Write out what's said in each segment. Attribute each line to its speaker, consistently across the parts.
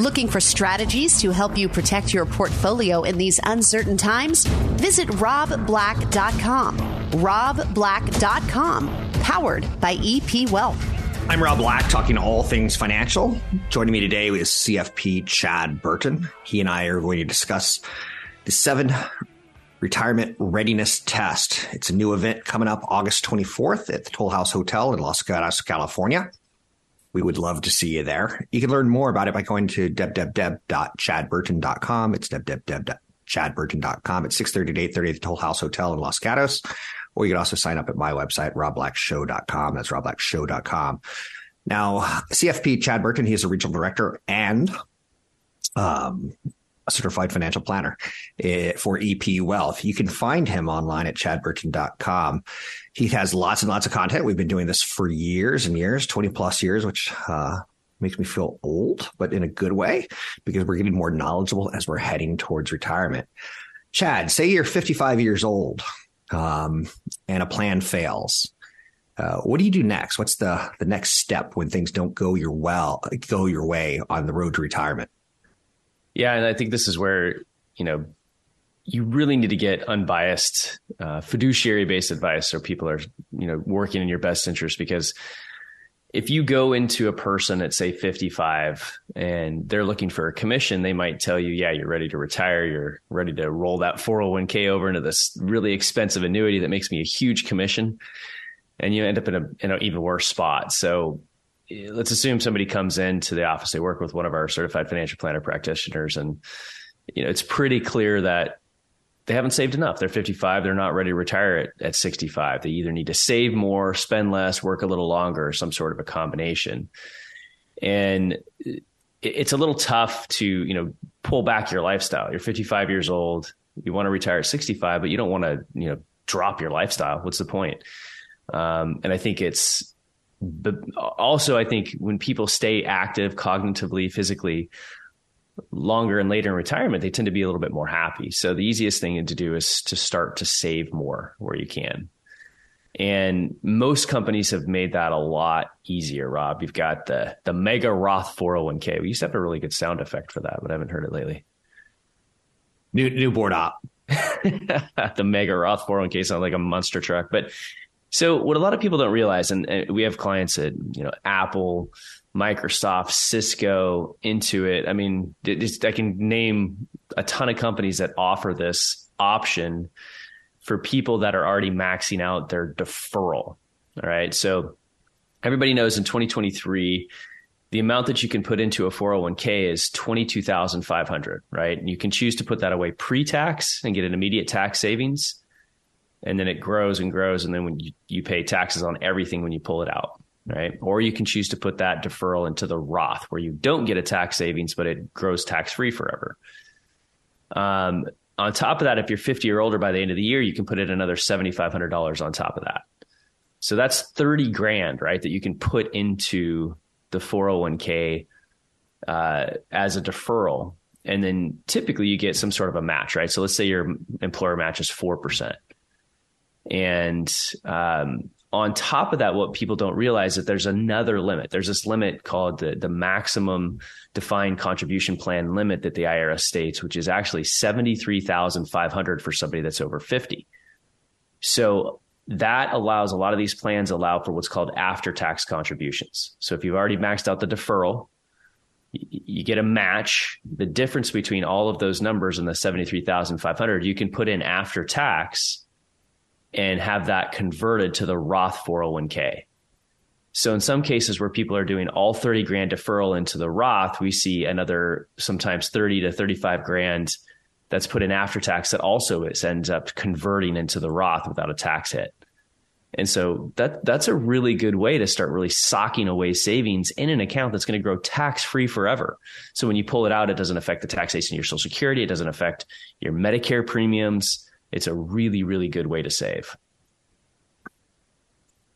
Speaker 1: Looking for strategies to help you protect your portfolio in these uncertain times? Visit robblack.com. robblack.com, powered by EP Wealth.
Speaker 2: I'm Rob Black, talking all things financial. Joining me today is CFP Chad Burton. He and I are going to discuss the seven retirement readiness test. It's a new event coming up August 24th at the Toll House Hotel in Los Gatos, California. We would love to see you there. You can learn more about it by going to www.chadburton.com. It's www.chadburton.com. It's 6.30 to 8.30 at the Toll House Hotel in Los Gatos. Or you can also sign up at my website, robblackshow.com. That's robblackshow.com. Now, CFP Chad Burton, he is a regional director and um, certified financial planner eh, for EP Wealth. You can find him online at chadburton.com. He has lots and lots of content. We've been doing this for years and years, 20 plus years, which uh, makes me feel old, but in a good way because we're getting more knowledgeable as we're heading towards retirement. Chad, say you're 55 years old um, and a plan fails. Uh, what do you do next? What's the the next step when things don't go your well go your way on the road to retirement?
Speaker 3: Yeah, and I think this is where you know you really need to get unbiased, uh, fiduciary based advice, so people are you know working in your best interest. Because if you go into a person at say 55 and they're looking for a commission, they might tell you, "Yeah, you're ready to retire. You're ready to roll that 401k over into this really expensive annuity that makes me a huge commission." And you end up in a in an even worse spot. So let's assume somebody comes into the office they work with one of our certified financial planner practitioners and you know it's pretty clear that they haven't saved enough. They're 55 they're not ready to retire at, at 65 they either need to save more spend less work a little longer some sort of a combination. And it's a little tough to you know pull back your lifestyle. You're 55 years old you want to retire at 65 but you don't want to you know drop your lifestyle. What's the point? Um, and i think it's but also I think when people stay active cognitively, physically, longer and later in retirement, they tend to be a little bit more happy. So the easiest thing to do is to start to save more where you can. And most companies have made that a lot easier, Rob. You've got the the mega Roth 401k. We used to have a really good sound effect for that, but I haven't heard it lately.
Speaker 2: New new board op.
Speaker 3: the mega Roth 401k sounds like a monster truck, but so what a lot of people don't realize, and, we have clients at you know Apple, Microsoft, Cisco, Intuit. I mean, I can name a ton of companies that offer this option for people that are already maxing out their deferral. All right. So everybody knows in 2023, the amount that you can put into a 401k is 22,500, right? And you can choose to put that away pre-tax and get an immediate tax savings and then it grows and grows and then when you, you pay taxes on everything when you pull it out right? Or you can choose to put that deferral into the roth where you don't get a tax savings but it grows tax free forever. Um, on top of that if you're 50 or older by the end of the year you can put in another $7500 on top of that. So that's 30 grand right that you can put into the 401k uh, as a deferral. And then typically you get some sort of a match right? So let's say your employer matches 4% and um, on top of that, what people don't realize is that there's another limit. There's this limit called the, the maximum defined contribution plan limit that the IRS states, which is actually 73,500 for somebody that's over 50. So that allows a lot of these plans allow for what's called after tax contributions. So if you've already maxed out the deferral, you get a match. The difference between all of those numbers and the 73,500, you can put in after tax and have that converted to the Roth 401k. So in some cases where people are doing all 30 grand deferral into the Roth, we see another sometimes 30 to 35 grand that's put in after tax that also ends up converting into the Roth without a tax hit. And so that that's a really good way to start really socking away savings in an account that's going to grow tax free forever. So when you pull it out, it doesn't affect the taxation of your social security. It doesn't affect your Medicare premiums. It's a really, really good way to save.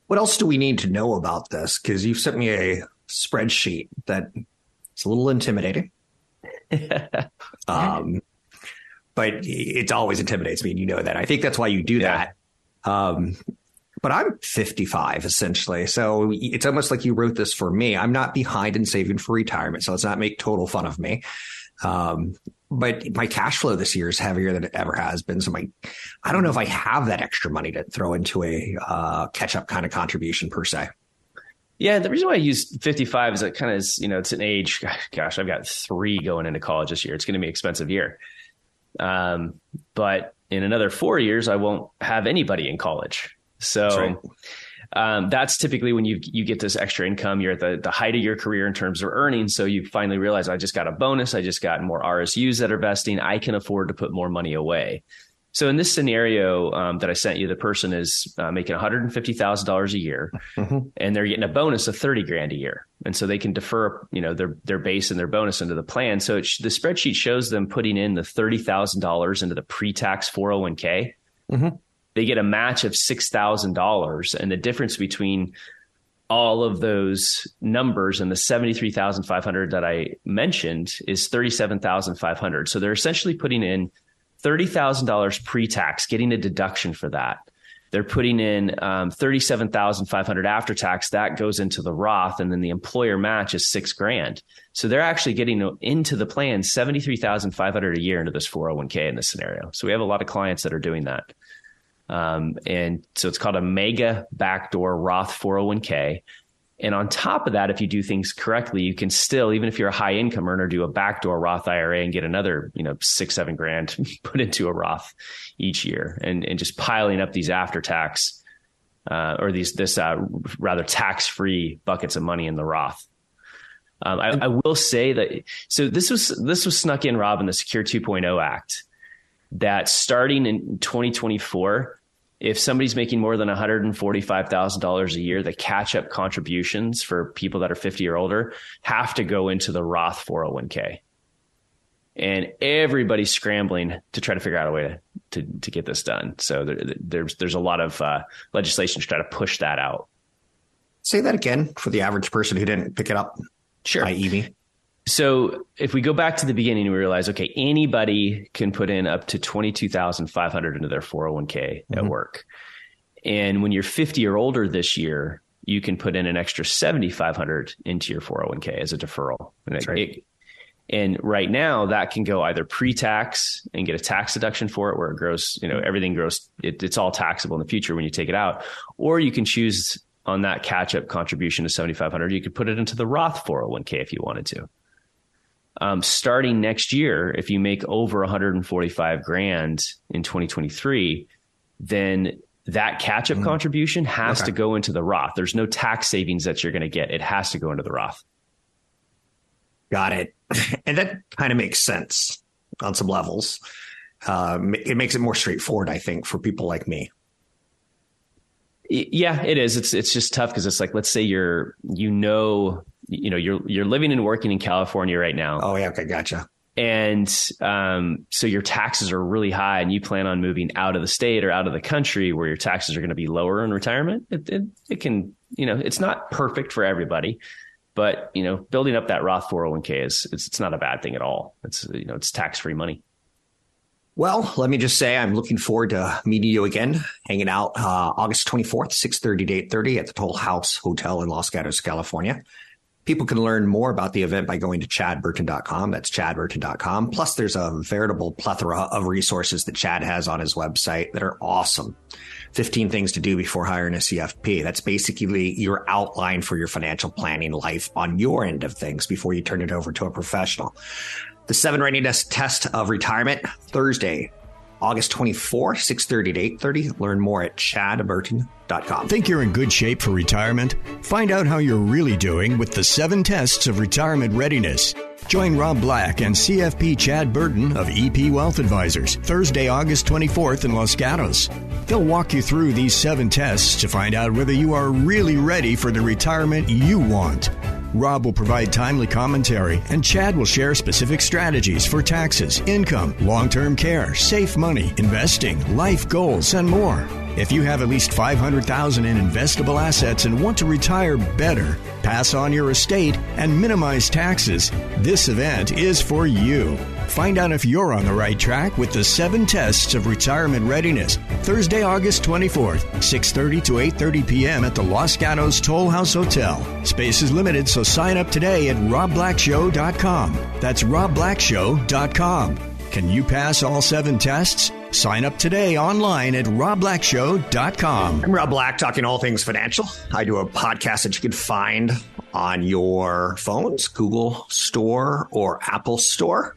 Speaker 2: What else do we need to know about this? Because you've sent me a spreadsheet that it's a little intimidating. um, but it always intimidates me. And you know that. I think that's why you do yeah. that. Um, but I'm 55 essentially. So it's almost like you wrote this for me. I'm not behind in saving for retirement. So let's not make total fun of me. Um, but my cash flow this year is heavier than it ever has been. So my, I don't know if I have that extra money to throw into a uh, catch up kind of contribution per se.
Speaker 3: Yeah, the reason why I use 55 is it kind of is, you know, it's an age. Gosh, I've got three going into college this year. It's going to be an expensive year. Um, but in another four years, I won't have anybody in college. So right. Um, that's typically when you you get this extra income. You're at the, the height of your career in terms of earnings. So you finally realize I just got a bonus. I just got more RSUs that are vesting. I can afford to put more money away. So in this scenario um, that I sent you, the person is uh, making one hundred and fifty thousand dollars a year, mm-hmm. and they're getting a bonus of thirty grand a year, and so they can defer, you know, their their base and their bonus into the plan. So sh- the spreadsheet shows them putting in the thirty thousand dollars into the pre-tax four hundred oh one k. They get a match of $6,000. And the difference between all of those numbers and the 73,500 that I mentioned is 37,500. So they're essentially putting in $30,000 pre-tax, getting a deduction for that. They're putting in um, 37,500 after tax. That goes into the Roth and then the employer match is six grand. So they're actually getting into the plan 73,500 a year into this 401k in this scenario. So we have a lot of clients that are doing that. Um, and so it's called a mega backdoor Roth 401k. And on top of that, if you do things correctly, you can still, even if you're a high income earner, do a backdoor Roth IRA and get another, you know, six, seven grand put into a Roth each year and, and just piling up these after tax, uh, or these, this, uh, rather tax free buckets of money in the Roth. Um, I, I, will say that, so this was, this was snuck in, Rob, in the Secure 2.0 Act that starting in 2024, if somebody's making more than $145,000 a year, the catch up contributions for people that are 50 or older have to go into the Roth 401k. And everybody's scrambling to try to figure out a way to, to, to get this done. So there, there's, there's a lot of uh, legislation to try to push that out.
Speaker 2: Say that again for the average person who didn't pick it up.
Speaker 3: Sure.
Speaker 2: Me.
Speaker 3: So if we go back to the beginning, we realize, okay, anybody can put in up to 22,500 into their 401k mm-hmm. at work. And when you're 50 or older this year, you can put in an extra 7,500 into your 401k as a deferral. And, it,
Speaker 2: right. it,
Speaker 3: and right now that can go either pre-tax and get a tax deduction for it where it grows, you know, everything grows, it, it's all taxable in the future when you take it out, or you can choose on that catch up contribution to 7,500, you could put it into the Roth 401k if you wanted to um, starting next year, if you make over 145 grand in 2023, then that catch up mm. contribution has okay. to go into the Roth. There's no tax savings that you're going to get. It has to go into the Roth.
Speaker 2: Got it. And that kind of makes sense on some levels. Um, it makes it more straightforward, I think, for people like me.
Speaker 3: Yeah, it is. It's it's just tough because it's like let's say you're you know you know you're you're living and working in California right now.
Speaker 2: Oh yeah, okay, gotcha.
Speaker 3: And um, so your taxes are really high, and you plan on moving out of the state or out of the country where your taxes are going to be lower in retirement. It, it, it can you know it's not perfect for everybody, but you know building up that Roth 401k is it's, it's not a bad thing at all. It's you know it's tax free money.
Speaker 2: Well, let me just say I'm looking forward to meeting you again, hanging out uh, August 24th, 6:30 to 8:30 at the Toll House Hotel in Los Gatos, California. People can learn more about the event by going to chadburton.com. That's chadburton.com. Plus, there's a veritable plethora of resources that Chad has on his website that are awesome. 15 things to do before hiring a CFP. That's basically your outline for your financial planning life on your end of things before you turn it over to a professional. The seven readiness test of retirement Thursday, August 24, 6:30 to 8:30. Learn more at chadburton.com.
Speaker 4: Think you're in good shape for retirement? Find out how you're really doing with the 7 tests of retirement readiness. Join Rob Black and CFP Chad Burton of EP Wealth Advisors Thursday, August 24th in Los Gatos.
Speaker 5: They'll walk you through these seven tests to find out whether you are really ready for the retirement you want. Rob will provide timely commentary, and Chad will share specific strategies for taxes, income, long term care, safe money, investing, life goals, and more. If you have at least 500,000 in investable assets and want to retire better, pass on your estate, and minimize taxes, this event is for you. Find out if you're on the right track with the 7 tests of retirement readiness. Thursday, August 24th, 6:30 to 8:30 p.m. at the Los Gatos Toll House Hotel. Space is limited, so sign up today at robblackshow.com. That's robblackshow.com. Can you pass all 7 tests? Sign up today online at robblackshow.com.
Speaker 2: I'm Rob Black, talking all things financial. I do a podcast that you can find on your phones, Google Store or Apple Store.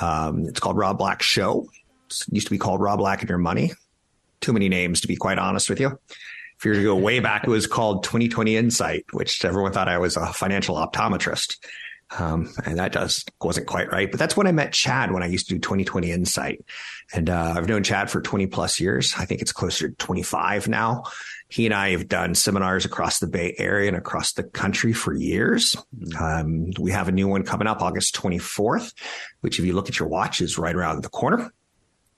Speaker 2: Um, it's called Rob Black Show. It used to be called Rob Black and Your Money. Too many names, to be quite honest with you. If you're to go way back, it was called 2020 Insight, which everyone thought I was a financial optometrist. Um, and that just wasn't quite right. But that's when I met Chad when I used to do 2020 Insight. And uh, I've known Chad for 20 plus years. I think it's closer to 25 now. He and I have done seminars across the Bay Area and across the country for years. Um, we have a new one coming up August 24th, which if you look at your watch is right around the corner.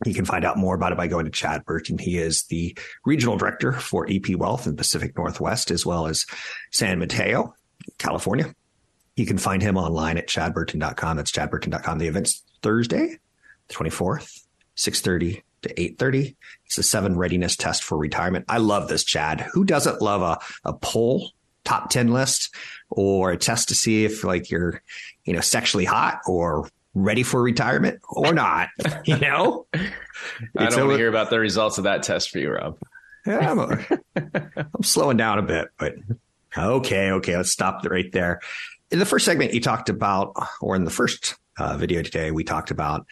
Speaker 2: You can find out more about it by going to Chad Burton. He is the regional director for EP Wealth in Pacific Northwest, as well as San Mateo, California. You can find him online at chadburton.com. That's chadburton.com. The event's Thursday, the 24th, 6.30 to 8.30. It's a seven readiness test for retirement. I love this, Chad. Who doesn't love a, a poll top 10 list or a test to see if like you're, you know, sexually hot or ready for retirement or not, you know?
Speaker 3: I don't want to hear about the results of that test for you, Rob.
Speaker 2: Yeah, I'm, a, I'm slowing down a bit, but okay, okay, let's stop right there. In the first segment, you talked about, or in the first uh, video today, we talked about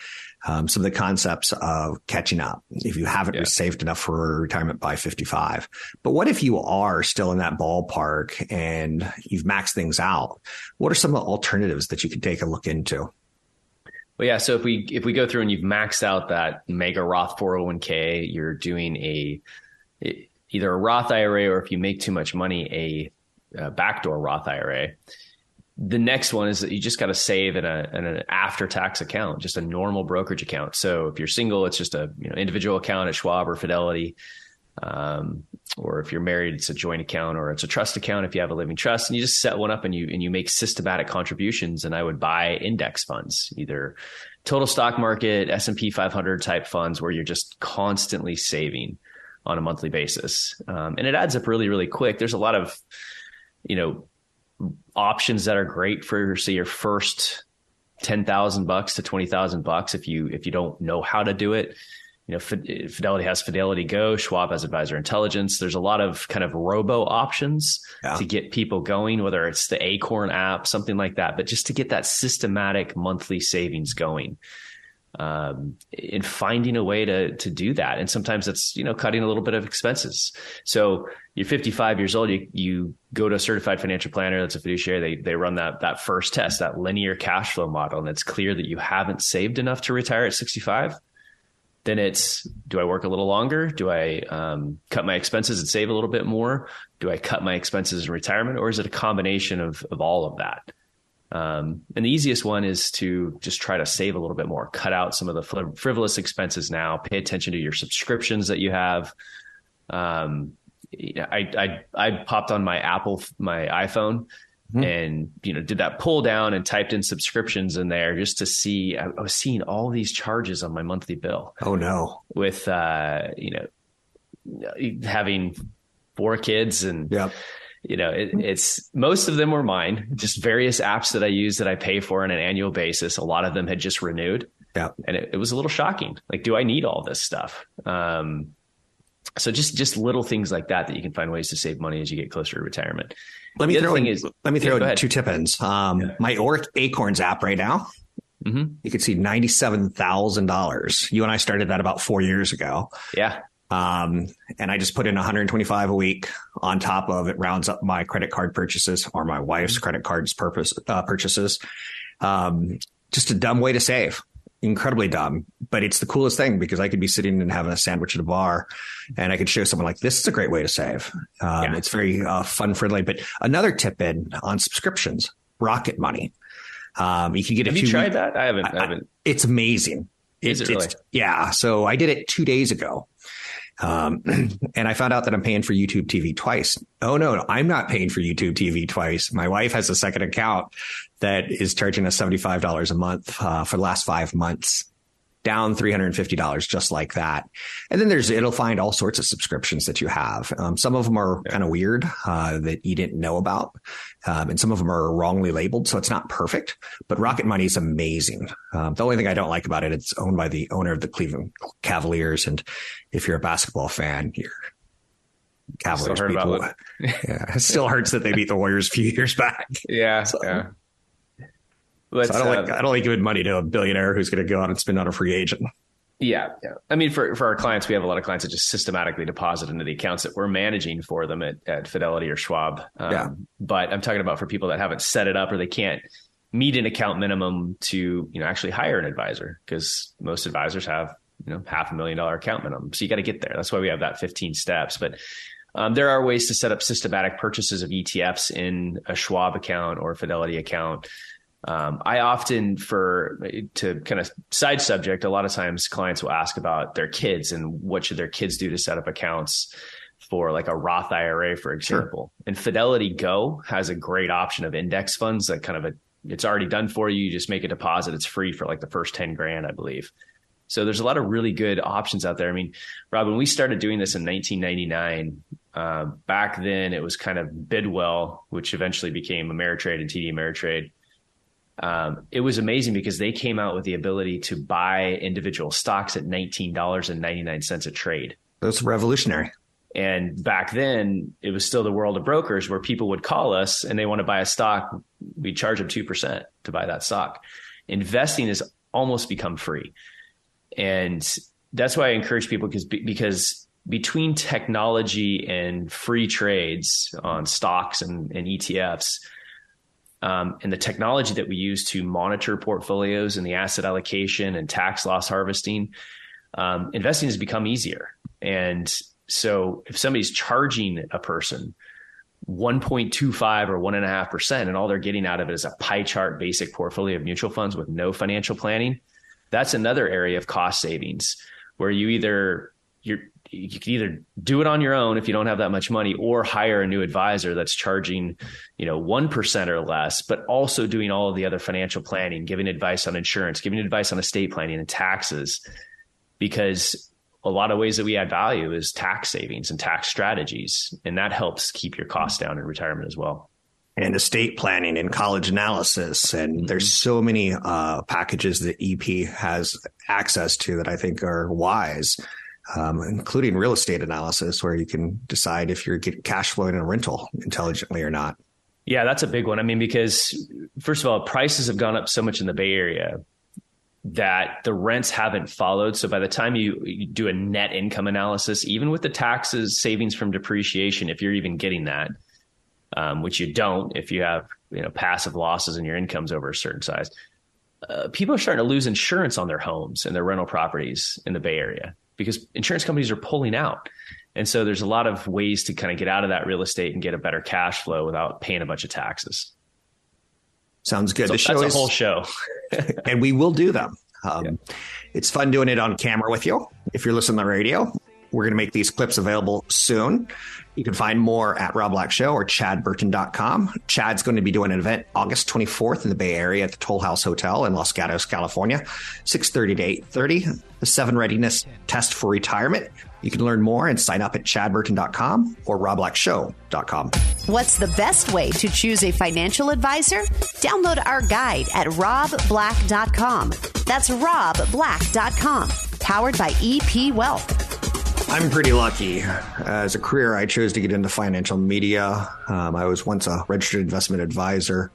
Speaker 2: um, some of the concepts of catching up if you haven't yeah. saved enough for retirement by 55. But what if you are still in that ballpark and you've maxed things out? What are some of the alternatives that you could take a look into?
Speaker 3: Well, yeah. So if we if we go through and you've maxed out that mega Roth 401k, you're doing a either a Roth IRA or if you make too much money, a, a backdoor Roth IRA the next one is that you just got to save in, a, in an after tax account, just a normal brokerage account. So if you're single, it's just a you know individual account at Schwab or Fidelity. Um, or if you're married, it's a joint account or it's a trust account if you have a living trust, and you just set one up and you and you make systematic contributions. And I would buy index funds, either total stock market, S and P 500 type funds, where you're just constantly saving on a monthly basis, um, and it adds up really really quick. There's a lot of you know options that are great for say your first 10,000 bucks to 20,000 bucks if you if you don't know how to do it. You know, Fidelity has Fidelity Go, Schwab has Advisor Intelligence. There's a lot of kind of robo options yeah. to get people going, whether it's the Acorn app, something like that, but just to get that systematic monthly savings going um, in finding a way to to do that. And sometimes it's you know cutting a little bit of expenses. So you're 55 years old, you you go to a certified financial planner that's a fiduciary. They they run that that first test, that linear cash flow model, and it's clear that you haven't saved enough to retire at 65. Then it's do I work a little longer? Do I um, cut my expenses and save a little bit more? Do I cut my expenses in retirement, or is it a combination of of all of that? Um, and the easiest one is to just try to save a little bit more, cut out some of the frivolous expenses now, pay attention to your subscriptions that you have. Um, I, I, I popped on my Apple, my iPhone mm-hmm. and, you know, did that pull down and typed in subscriptions in there just to see, I, I was seeing all these charges on my monthly bill.
Speaker 2: Oh no.
Speaker 3: With, uh, you know, having four kids and,
Speaker 2: yep
Speaker 3: you know, it, it's most of them were mine, just various apps that I use that I pay for on an annual basis. A lot of them had just renewed.
Speaker 2: Yeah.
Speaker 3: And it, it was a little shocking. Like, do I need all this stuff? Um, so just just little things like that that you can find ways to save money as you get closer to retirement.
Speaker 2: Let me throw in, is, let me throw yeah, in two tip ins. Um, yeah. My Oric Acorns app right now, mm-hmm. you can see ninety seven thousand dollars. You and I started that about four years ago.
Speaker 3: Yeah.
Speaker 2: Um, and I just put in 125 a week on top of it, rounds up my credit card purchases or my wife's credit cards purpose uh, purchases. Um, just a dumb way to save. incredibly dumb, but it's the coolest thing because I could be sitting and having a sandwich at a bar and I could show someone like this is a great way to save. Um, yeah. It's very uh, fun friendly. But another tip in on subscriptions, Rocket Money. Um, you can get.
Speaker 3: Have you tried that? I haven't. I, I haven't.
Speaker 2: It's amazing.
Speaker 3: Is it, it really?
Speaker 2: yeah. So I did it two days ago. Um, and I found out that I'm paying for YouTube TV twice. Oh no, no, I'm not paying for YouTube TV twice. My wife has a second account that is charging us $75 a month uh, for the last five months down $350 just like that. And then there's, it'll find all sorts of subscriptions that you have. Um, some of them are kind of weird, uh, that you didn't know about. Um, and some of them are wrongly labeled. So it's not perfect, but Rocket Money is amazing. Um, the only thing I don't like about it, it's owned by the owner of the Cleveland Cavaliers. And if you're a basketball fan, you're Cavaliers people. yeah, it still hurts that they beat the Warriors a few years back.
Speaker 3: Yeah. So, yeah.
Speaker 2: So I don't uh, like I don't like giving money to a billionaire who's going to go out and spend on a free agent.
Speaker 3: Yeah, yeah. I mean, for for our clients, we have a lot of clients that just systematically deposit into the accounts that we're managing for them at, at Fidelity or Schwab. Um, yeah. But I'm talking about for people that haven't set it up or they can't meet an account minimum to you know actually hire an advisor because most advisors have you know half a million dollar account minimum. So you got to get there. That's why we have that 15 steps. But um, there are ways to set up systematic purchases of ETFs in a Schwab account or a Fidelity account. Um, I often, for to kind of side subject, a lot of times clients will ask about their kids and what should their kids do to set up accounts for like a Roth IRA, for example. Sure. And Fidelity Go has a great option of index funds that kind of a, it's already done for you. You just make a deposit. It's free for like the first 10 grand, I believe. So there's a lot of really good options out there. I mean, Rob, when we started doing this in 1999, uh, back then it was kind of Bidwell, which eventually became Ameritrade and TD Ameritrade um, it was amazing because they came out with the ability to buy individual stocks at $19.99 a trade.
Speaker 2: That's revolutionary.
Speaker 3: And back then, it was still the world of brokers where people would call us and they want to buy a stock. We charge them 2% to buy that stock. Investing has almost become free. And that's why I encourage people because, because between technology and free trades on stocks and, and ETFs, um, and the technology that we use to monitor portfolios and the asset allocation and tax loss harvesting, um, investing has become easier. And so if somebody's charging a person 1.25 or 1.5%, and all they're getting out of it is a pie chart basic portfolio of mutual funds with no financial planning, that's another area of cost savings where you either you're you can either do it on your own if you don't have that much money or hire a new advisor that's charging you know 1% or less but also doing all of the other financial planning giving advice on insurance giving advice on estate planning and taxes because a lot of ways that we add value is tax savings and tax strategies and that helps keep your costs down in retirement as well
Speaker 2: and estate planning and college analysis. And mm-hmm. there's so many uh, packages that EP has access to that I think are wise um, including real estate analysis, where you can decide if you're getting cash flow in a rental intelligently or not.
Speaker 3: Yeah, that's a big one. I mean, because first of all, prices have gone up so much in the Bay Area that the rents haven't followed. So by the time you, you, do a net income analysis, even with the taxes, savings from depreciation, if you're even getting that, um, which you don't if you have you know passive losses and your income's over a certain size, uh, people are starting to lose insurance on their homes and their rental properties in the Bay Area because insurance companies are pulling out. And so there's a lot of ways to kind of get out of that real estate and get a better cash flow without paying a bunch of taxes.
Speaker 2: Sounds good.
Speaker 3: So
Speaker 2: the
Speaker 3: show that's is, a whole show.
Speaker 2: and we will do them. Um, yeah. It's fun doing it on camera with you. If you're listening on the radio, we're going to make these clips available soon. You can find more at Rob Black Show or chadburton.com. Chad's going to be doing an event August 24th in the Bay Area at the Toll House Hotel in Los Gatos, California, 6.30 to 8.30. The seven readiness test for retirement. You can learn more and sign up at chadburton.com or robblackshow.com.
Speaker 1: What's the best way to choose a financial advisor? Download our guide at robblack.com. That's robblack.com. Powered by EP Wealth.
Speaker 2: I'm pretty lucky. As a career, I chose to get into financial media. Um, I was once a registered investment advisor.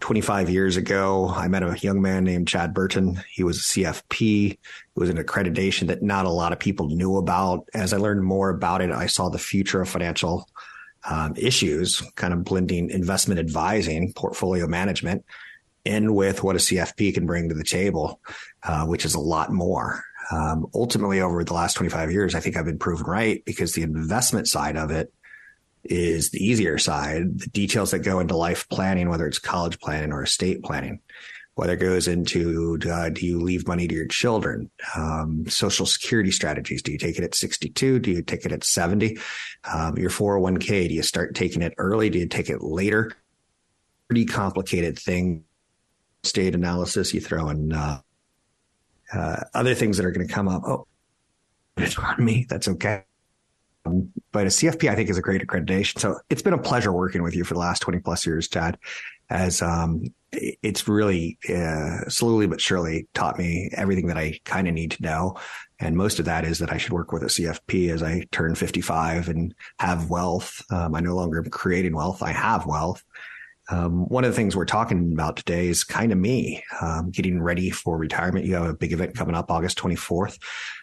Speaker 2: 25 years ago, I met a young man named Chad Burton. He was a CFP. It was an accreditation that not a lot of people knew about. As I learned more about it, I saw the future of financial um, issues, kind of blending investment advising, portfolio management, in with what a CFP can bring to the table, uh, which is a lot more. Um, ultimately, over the last 25 years, I think I've been proven right because the investment side of it is the easier side. The details that go into life planning, whether it's college planning or estate planning, whether it goes into uh, do you leave money to your children, um, social security strategies. Do you take it at 62? Do you take it at 70? Um, your 401k, do you start taking it early? Do you take it later? Pretty complicated thing. State analysis, you throw in uh, uh, other things that are going to come up. Oh, it's on me. That's okay. Um, but a CFP, I think, is a great accreditation. So it's been a pleasure working with you for the last 20 plus years, Chad, as um, it's really uh, slowly but surely taught me everything that I kind of need to know. And most of that is that I should work with a CFP as I turn 55 and have wealth. Um, I no longer am creating wealth. I have wealth. Um, one of the things we're talking about today is kind of me um, getting ready for retirement. You have a big event coming up August 24th,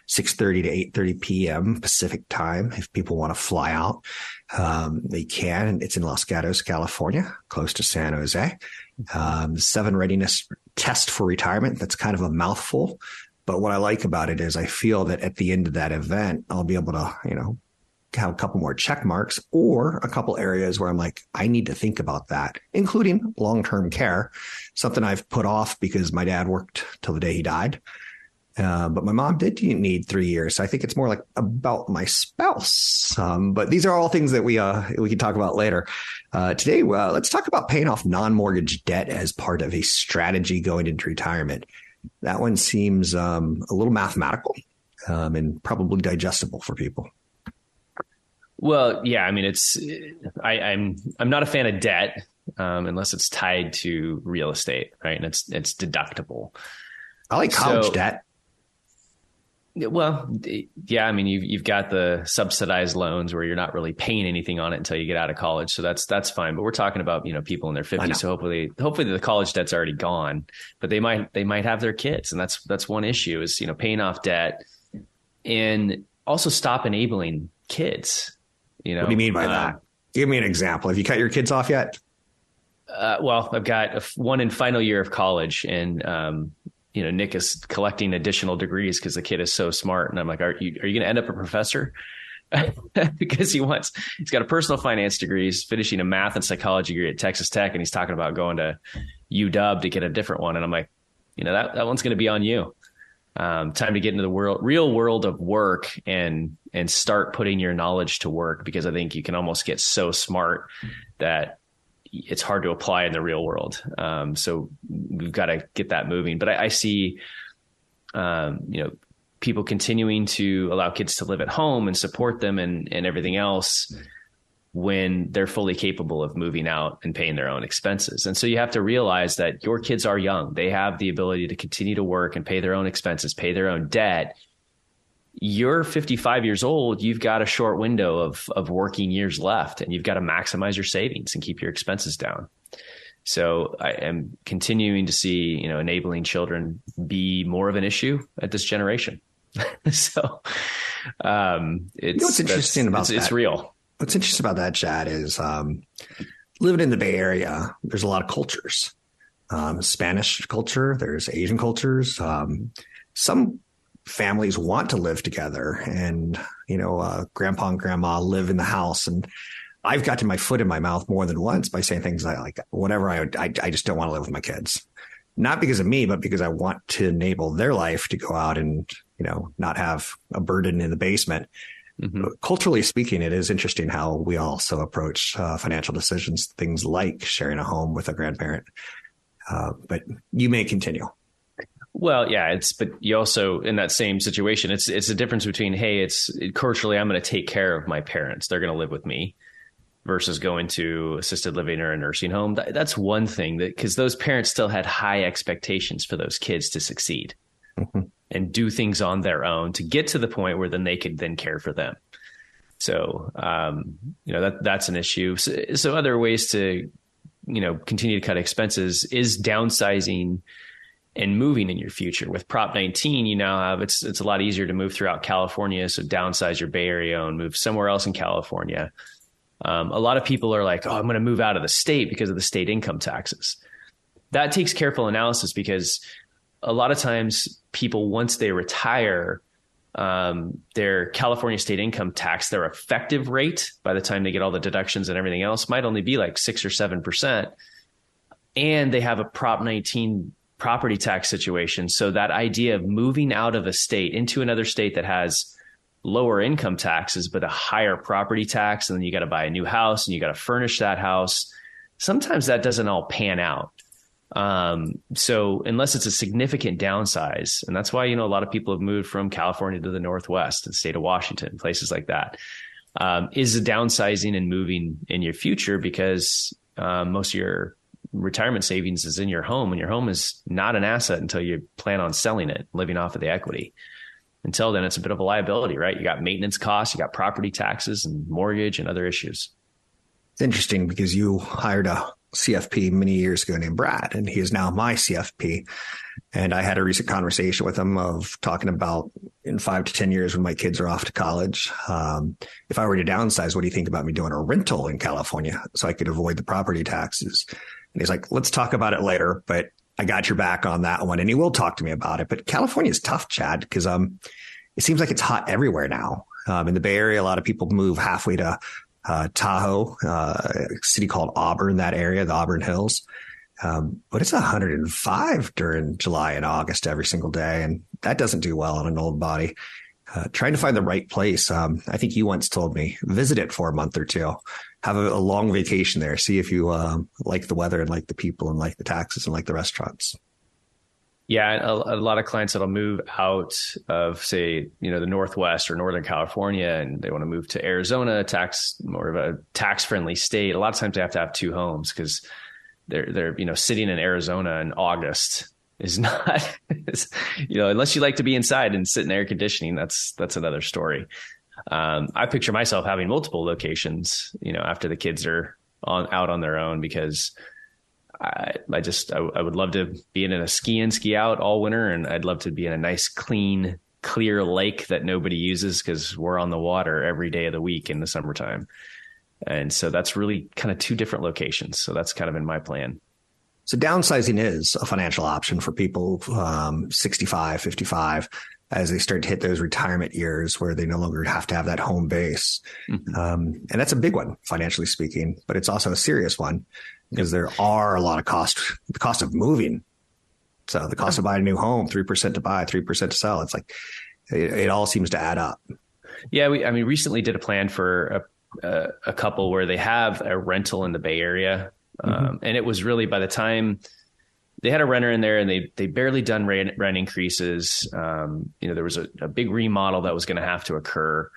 Speaker 2: 6.30 to 8.30 p.m. Pacific time. If people want to fly out, um, they can. It's in Los Gatos, California, close to San Jose. Um, seven readiness test for retirement. That's kind of a mouthful. But what I like about it is I feel that at the end of that event, I'll be able to, you know, have a couple more check marks or a couple areas where I'm like, I need to think about that, including long term care, something I've put off because my dad worked till the day he died. Uh, but my mom did need three years. So I think it's more like about my spouse. Um, but these are all things that we uh, we can talk about later. Uh, today, uh, let's talk about paying off non mortgage debt as part of a strategy going into retirement. That one seems um, a little mathematical um, and probably digestible for people.
Speaker 3: Well, yeah, I mean, it's I, am I'm, I'm not a fan of debt um, unless it's tied to real estate, right? And it's it's deductible.
Speaker 2: I like college so, debt.
Speaker 3: Well, yeah, I mean, you've you've got the subsidized loans where you're not really paying anything on it until you get out of college, so that's that's fine. But we're talking about you know people in their 50s, so hopefully hopefully the college debt's already gone, but they might they might have their kids, and that's that's one issue is you know paying off debt and also stop enabling kids you know,
Speaker 2: what do you mean by uh, that? Give me an example. Have you cut your kids off yet?
Speaker 3: Uh, well, I've got one in final year of college, and um, you know, Nick is collecting additional degrees because the kid is so smart. And I'm like, are you are you going to end up a professor? because he wants he's got a personal finance degree, he's finishing a math and psychology degree at Texas Tech, and he's talking about going to UW to get a different one. And I'm like, you know, that that one's going to be on you um, time to get into the world, real world of work and and start putting your knowledge to work because I think you can almost get so smart that it's hard to apply in the real world. Um, so we've got to get that moving. But I, I see, um, you know, people continuing to allow kids to live at home and support them and and everything else when they're fully capable of moving out and paying their own expenses. And so you have to realize that your kids are young. They have the ability to continue to work and pay their own expenses, pay their own debt. You're 55 years old, you've got a short window of of working years left and you've got to maximize your savings and keep your expenses down. So I am continuing to see, you know, enabling children be more of an issue at this generation. so um it's you know
Speaker 2: what's interesting about
Speaker 3: it's,
Speaker 2: that?
Speaker 3: it's real
Speaker 2: what's interesting about that, Chad, is um, living in the Bay Area, there's a lot of cultures. Um, Spanish culture, there's Asian cultures. Um, some families want to live together, and you know, uh, grandpa and grandma live in the house. And I've gotten my foot in my mouth more than once by saying things like, like whatever. I, I, I just don't want to live with my kids, not because of me, but because I want to enable their life to go out and you know not have a burden in the basement. Mm-hmm. Culturally speaking, it is interesting how we also approach uh, financial decisions, things like sharing a home with a grandparent. Uh, but you may continue.
Speaker 3: Well, yeah, it's but you also in that same situation, it's it's a difference between hey, it's culturally I'm going to take care of my parents; they're going to live with me, versus going to assisted living or a nursing home. That, that's one thing that because those parents still had high expectations for those kids to succeed. Mm-hmm and do things on their own to get to the point where then they could then care for them. So, um, you know, that that's an issue. So, so, other ways to, you know, continue to cut expenses is downsizing and moving in your future. With Prop 19, you now have it's it's a lot easier to move throughout California. So downsize your Bay Area and move somewhere else in California. Um, a lot of people are like, "Oh, I'm going to move out of the state because of the state income taxes." that takes careful analysis because a lot of times people once they retire um, their California state income tax, their effective rate by the time they get all the deductions and everything else might only be like six or seven percent. And they have a Prop 19 property tax situation. So that idea of moving out of a state into another state that has lower income taxes, but a higher property tax, and then you got to buy a new house and you got to furnish that house. Sometimes that doesn't all pan out. Um, so unless it's a significant downsize, and that's why, you know, a lot of people have moved from California to the Northwest, the state of Washington, places like that, um, is downsizing and moving in your future because um, most of your retirement savings is in your home and your home is not an asset until you plan on selling it, living off of the equity. Until then, it's a bit of a liability, right? You got maintenance costs, you got property taxes and mortgage and other issues.
Speaker 2: It's interesting because you hired a CFP many years ago named Brad, and he is now my CFP. And I had a recent conversation with him of talking about in five to 10 years when my kids are off to college, um, if I were to downsize, what do you think about me doing a rental in California so I could avoid the property taxes? And he's like, let's talk about it later, but I got your back on that one. And he will talk to me about it. But California is tough, Chad, because um, it seems like it's hot everywhere now. Um, in the Bay Area, a lot of people move halfway to uh, Tahoe, uh, city called Auburn, that area, the Auburn Hills. Um, but it's 105 during July and August every single day. And that doesn't do well on an old body. Uh, trying to find the right place. Um, I think you once told me visit it for a month or two, have a, a long vacation there, see if you um, like the weather and like the people and like the taxes and like the restaurants.
Speaker 3: Yeah, a, a, lot of clients that'll move out of, say, you know, the Northwest or Northern California, and they want to move to Arizona, tax more of a tax friendly state. A lot of times they have to have two homes because they're they're you know sitting in Arizona in August is not, you know, unless you like to be inside and sit in air conditioning. That's that's another story. Um, I picture myself having multiple locations, you know, after the kids are on out on their own because I, I just I, I, would love to be in a ski in ski out all winter, and I'd love to be in a nice clean clear lake that nobody uses because we're on the water every day of the week in the summertime. And so that's really kind of two different locations. So that's kind of in my plan.
Speaker 2: So downsizing is a financial option for people um, 65, 55 as they start to hit those retirement years where they no longer have to have that home base. Mm-hmm. Um, and that's a big one, financially speaking, but it's also a serious one because there are a lot of cost, the cost of moving. So the cost of buying a new home, 3% to buy, 3% to sell. It's like, it, it all seems to add up.
Speaker 3: Yeah. We, I mean, recently did a plan for a, a, a couple where they have a rental in the Bay Area. Mm-hmm. Um, and it was really by the time they had a renter in there and they they barely done rent, rent increases. Um, you know, there was a, a big remodel that was going to have to occur.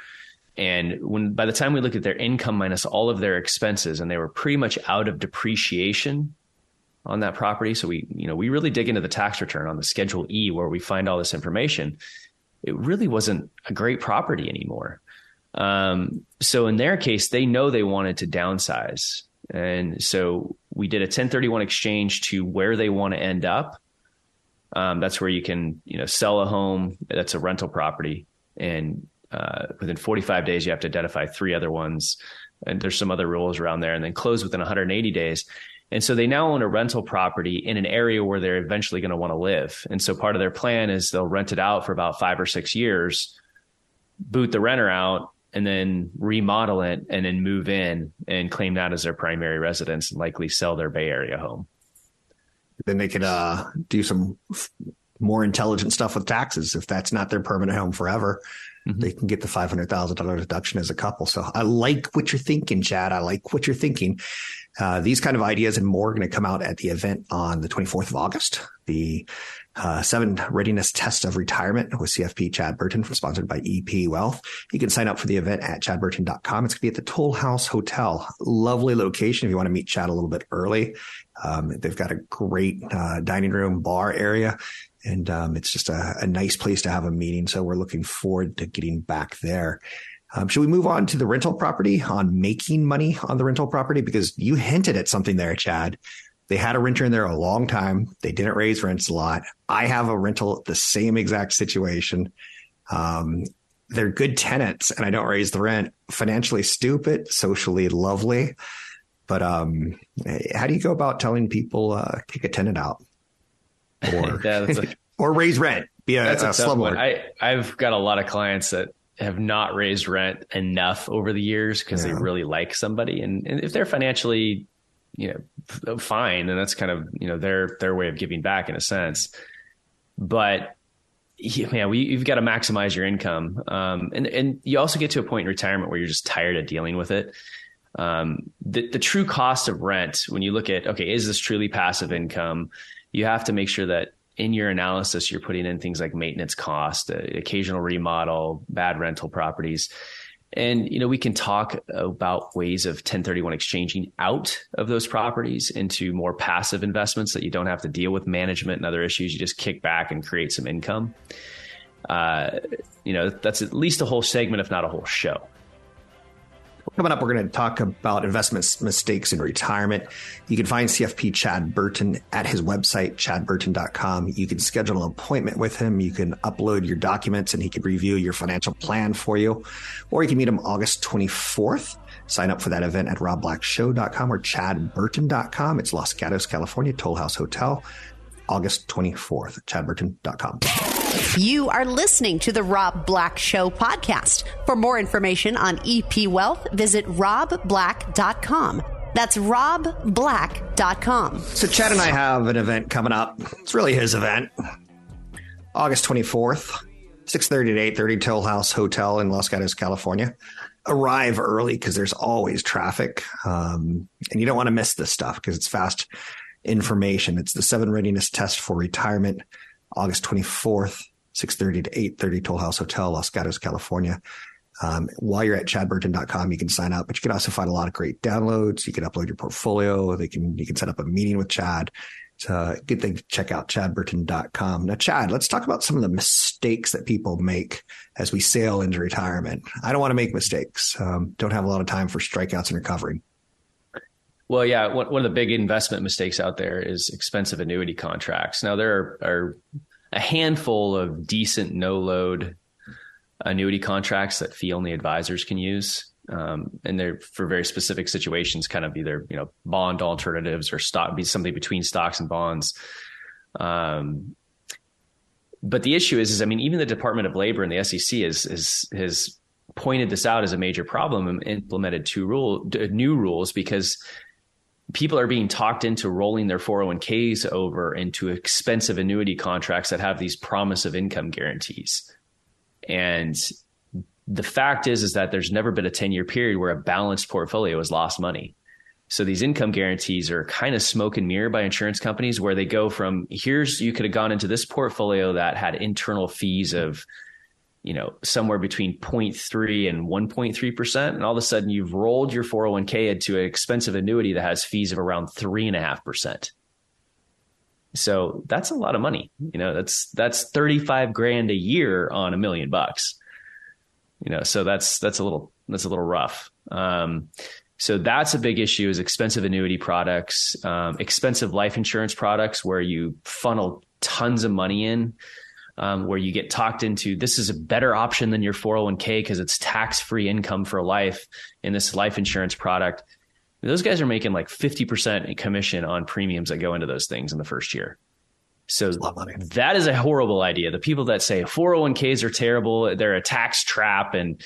Speaker 3: And when by the time we looked at their income minus all of their expenses, and they were pretty much out of depreciation on that property. So we, you know, we really dig into the tax return on the Schedule E where we find all this information. It really wasn't a great property anymore. Um, so in their case, they know they wanted to downsize. And so we did a 1031 exchange to where they want to end up. Um, that's where you can, you know, sell a home that's a rental property and uh, within 45 days, you have to identify three other ones. And there's some other rules around there, and then close within 180 days. And so they now own a rental property in an area where they're eventually going to want to live. And so part of their plan is they'll rent it out for about five or six years, boot the renter out, and then remodel it and then move in and claim that as their primary residence and likely sell their Bay Area home.
Speaker 2: Then they could uh, do some more intelligent stuff with taxes if that's not their permanent home forever. Mm-hmm. They can get the five hundred thousand dollar deduction as a couple. So I like what you're thinking, Chad. I like what you're thinking. Uh, these kind of ideas and more are going to come out at the event on the 24th of August. The uh, seven readiness test of retirement with CFP Chad Burton, sponsored by EP Wealth. You can sign up for the event at chadburton.com. It's going to be at the Toll House Hotel. Lovely location if you want to meet Chad a little bit early. Um, they've got a great uh, dining room bar area and um, it's just a, a, nice place to have a meeting. So we're looking forward to getting back there. Um, should we move on to the rental property on making money on the rental property? Because you hinted at something there, Chad. They had a renter in there a long time. They didn't raise rents a lot. I have a rental, the same exact situation. Um, they're good tenants and I don't raise the rent. Financially stupid, socially lovely. But um, how do you go about telling people uh, kick a tenant out or a, or raise rent? Be a, that's a, a slumlord.
Speaker 3: I I've got a lot of clients that have not raised rent enough over the years because yeah. they really like somebody, and, and if they're financially you know fine, and that's kind of you know their their way of giving back in a sense. But yeah, we, you've got to maximize your income, um, and and you also get to a point in retirement where you're just tired of dealing with it. Um, the the true cost of rent, when you look at okay, is this truly passive income? You have to make sure that in your analysis you're putting in things like maintenance cost, uh, occasional remodel, bad rental properties. And you know, we can talk about ways of 1031 exchanging out of those properties into more passive investments that you don't have to deal with management and other issues. You just kick back and create some income. Uh, you know, that's at least a whole segment, if not a whole show.
Speaker 2: Coming up, we're going to talk about investment mistakes in retirement. You can find CFP Chad Burton at his website, chadburton.com. You can schedule an appointment with him. You can upload your documents and he can review your financial plan for you. Or you can meet him August 24th. Sign up for that event at robblackshow.com or chadburton.com. It's Los Gatos, California, Toll House Hotel. August 24th, at chadburton.com.
Speaker 1: You are listening to the Rob Black Show podcast. For more information on EP Wealth, visit robblack.com. That's robblack.com.
Speaker 2: So, Chad and I have an event coming up. It's really his event. August 24th, 6.30 to 8.30, Toll House Hotel in Los Gatos, California. Arrive early because there's always traffic. Um, and you don't want to miss this stuff because it's fast information. It's the seven readiness test for retirement, August 24th, 6.30 to 8.30, Toll House Hotel, Los Gatos, California. Um, while you're at chadburton.com, you can sign up, but you can also find a lot of great downloads. You can upload your portfolio. They can, you can set up a meeting with Chad. It's a good thing to check out chadburton.com. Now, Chad, let's talk about some of the mistakes that people make as we sail into retirement. I don't want to make mistakes. Um, don't have a lot of time for strikeouts and recovering.
Speaker 3: Well, yeah, one, of the big investment mistakes out there is expensive annuity contracts. Now, there are, are a handful of decent no load annuity contracts that fee only advisors can use. Um, and they're for very specific situations, kind of either, you know, bond alternatives or stock, be something between stocks and bonds. Um, but the issue is, is I mean, even the Department of Labor and the SEC is, is, has pointed this out as a major problem and implemented two rule, new rules because people are being talked into rolling their 401ks over into expensive annuity contracts that have these promise of income guarantees. And the fact is is that there's never been a 10 year period where a balanced portfolio has lost money. So these income guarantees are kind of smoke and mirror by insurance companies where they go from here's you could have gone into this portfolio that had internal fees of you know, somewhere between 0.3 and 1.3%. And all of a sudden you've rolled your 401k into an expensive annuity that has fees of around three and a half percent. So that's a lot of money. You know, that's, that's 35 grand a year on a million bucks. You know, so that's, that's a little, that's a little rough. Um, so that's a big issue is expensive annuity products, um, expensive life insurance products where you funnel tons of money in um, where you get talked into this is a better option than your 401k because it's tax free income for life in this life insurance product. Those guys are making like 50% commission on premiums that go into those things in the first year. So that is a horrible idea. The people that say 401ks are terrible, they're a tax trap. And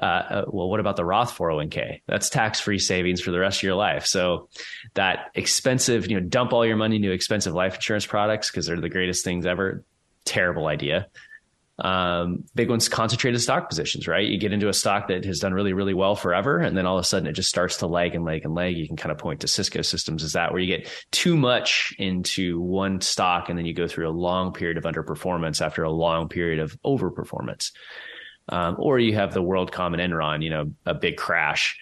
Speaker 3: uh, uh, well, what about the Roth 401k? That's tax free savings for the rest of your life. So that expensive, you know, dump all your money into expensive life insurance products because they're the greatest things ever terrible idea. Um, big ones, concentrated stock positions, right? You get into a stock that has done really, really well forever, and then all of a sudden it just starts to lag and lag and lag. You can kind of point to Cisco systems as that, where you get too much into one stock, and then you go through a long period of underperformance after a long period of overperformance. Um, or you have the WorldCom and Enron, you know, a big crash.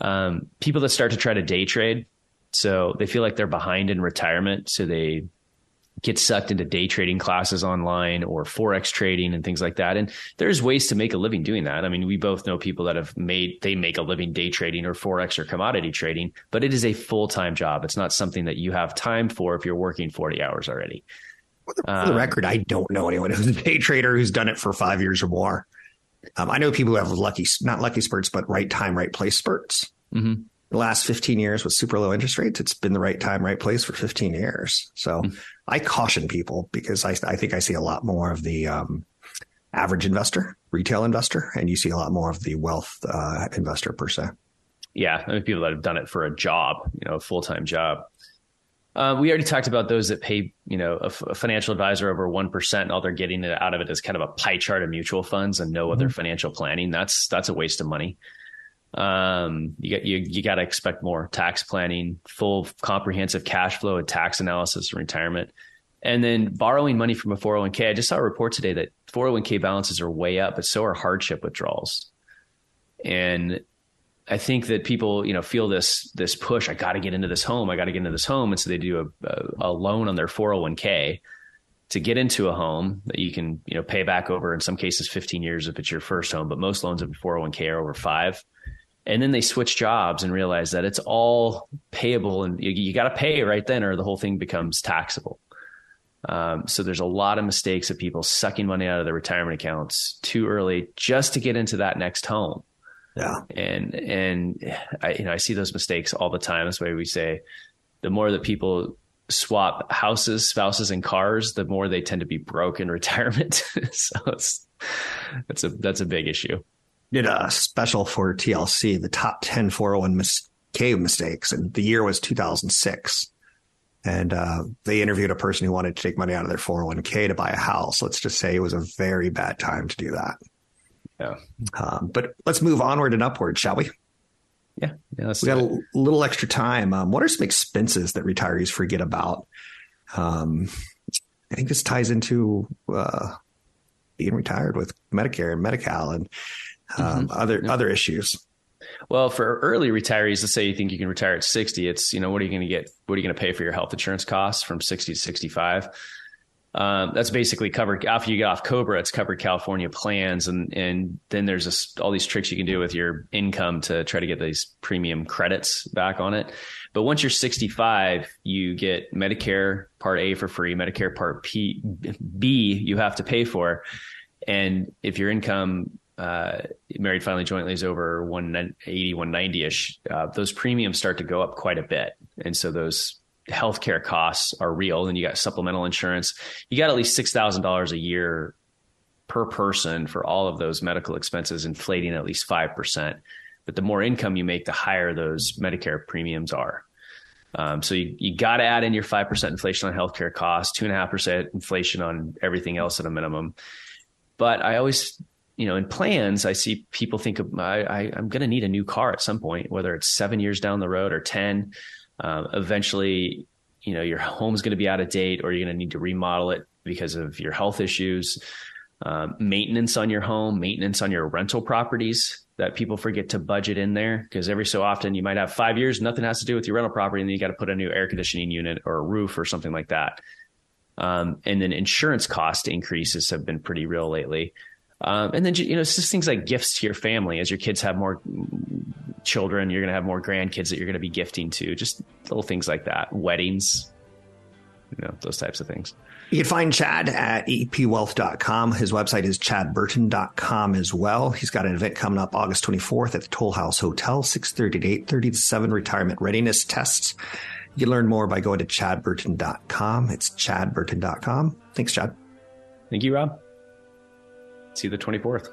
Speaker 3: Um, people that start to try to day trade, so they feel like they're behind in retirement, so they get sucked into day trading classes online or forex trading and things like that. And there's ways to make a living doing that. I mean we both know people that have made they make a living day trading or forex or commodity trading but it is a full-time job. It's not something that you have time for if you're working 40 hours already.
Speaker 2: For the, for the um, record i don't know anyone who's a day trader who's done it for five years or more. Um, i know people who have lucky not lucky spurts but right time right place spurts.
Speaker 3: Mm-hmm.
Speaker 2: The last 15 years with super low interest rates, it's been the right time, right place for 15 years. So mm-hmm. I caution people because I, I think I see a lot more of the um, average investor, retail investor, and you see a lot more of the wealth uh, investor per se.
Speaker 3: Yeah, I mean, people that have done it for a job, you know, a full time job. Uh, we already talked about those that pay, you know, a, f- a financial advisor over one percent. and All they're getting out of it is kind of a pie chart of mutual funds and no mm-hmm. other financial planning. That's that's a waste of money. Um, you got you you got to expect more tax planning, full comprehensive cash flow and tax analysis in retirement, and then borrowing money from a 401k. I just saw a report today that 401k balances are way up, but so are hardship withdrawals. And I think that people, you know, feel this this push. I got to get into this home. I got to get into this home, and so they do a, a, a loan on their 401k to get into a home that you can, you know, pay back over in some cases 15 years if it's your first home, but most loans of 401k are over five and then they switch jobs and realize that it's all payable and you, you got to pay right then or the whole thing becomes taxable. Um, so there's a lot of mistakes of people sucking money out of their retirement accounts too early just to get into that next home.
Speaker 2: Yeah.
Speaker 3: And and i you know i see those mistakes all the time. That's why we say the more that people swap houses spouses and cars the more they tend to be broke in retirement. So it's that's a that's a big issue
Speaker 2: did a special for TLC, the top 10 401k mistakes, and the year was 2006. And uh, they interviewed a person who wanted to take money out of their 401k to buy a house. Let's just say it was a very bad time to do that.
Speaker 3: Yeah.
Speaker 2: Um, but let's move onward and upward, shall we?
Speaker 3: Yeah. yeah
Speaker 2: we got a little extra time. Um, what are some expenses that retirees forget about? Um, I think this ties into uh, being retired with Medicare and Medi-Cal and um, mm-hmm. other other issues.
Speaker 3: Well, for early retirees, let's say you think you can retire at 60, it's, you know, what are you going to get? What are you going to pay for your health insurance costs from 60 to 65? Um, that's basically covered after you get off Cobra, it's covered California plans. And, and then there's this, all these tricks you can do with your income to try to get these premium credits back on it. But once you're 65, you get Medicare Part A for free, Medicare Part P, B, you have to pay for. And if your income uh, married finally jointly is over 180, 190 ish, uh, those premiums start to go up quite a bit. And so those healthcare costs are real. And you got supplemental insurance. You got at least $6,000 a year per person for all of those medical expenses, inflating at least 5%. But the more income you make, the higher those Medicare premiums are. Um, so you, you got to add in your 5% inflation on healthcare costs, 2.5% inflation on everything else at a minimum. But I always you know, in plans, I see people think of, I, I, am going to need a new car at some point, whether it's seven years down the road or 10. Um, eventually, you know, your home's going to be out of date or you're going to need to remodel it because of your health issues. Um, maintenance on your home, maintenance on your rental properties that people forget to budget in there because every so often you might have five years, nothing has to do with your rental property, and then you got to put a new air conditioning unit or a roof or something like that. Um, and then insurance cost increases have been pretty real lately. Um, and then, you know, it's just things like gifts to your family. As your kids have more children, you're going to have more grandkids that you're going to be gifting to. Just little things like that. Weddings, you know, those types of things.
Speaker 2: You can find Chad at epwealth.com. His website is chadburton.com as well. He's got an event coming up August 24th at the Toll House Hotel, 6.30 to 8.30, the seven retirement readiness tests. You can learn more by going to chadburton.com. It's chadburton.com. Thanks, Chad.
Speaker 3: Thank you, Rob. See you the 24th.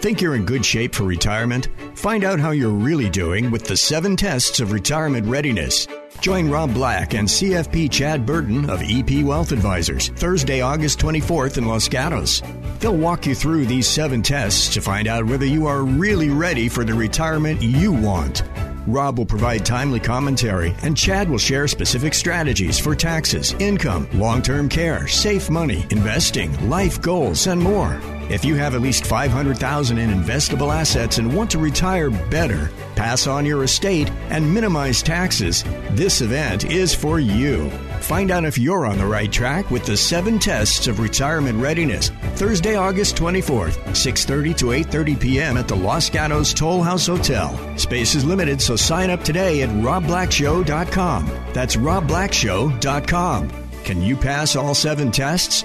Speaker 5: Think you're in good shape for retirement? Find out how you're really doing with the seven tests of retirement readiness. Join Rob Black and CFP Chad Burton of EP Wealth Advisors Thursday, August 24th in Los Gatos. They'll walk you through these seven tests to find out whether you are really ready for the retirement you want. Rob will provide timely commentary, and Chad will share specific strategies for taxes, income, long term care, safe money, investing, life goals, and more. If you have at least 500,000 in investable assets and want to retire better, pass on your estate and minimize taxes, this event is for you. Find out if you're on the right track with the 7 tests of retirement readiness. Thursday, August 24th, 6:30 to 8:30 p.m. at the Los Gatos Toll House Hotel. Space is limited, so sign up today at robblackshow.com. That's robblackshow.com. Can you pass all 7 tests?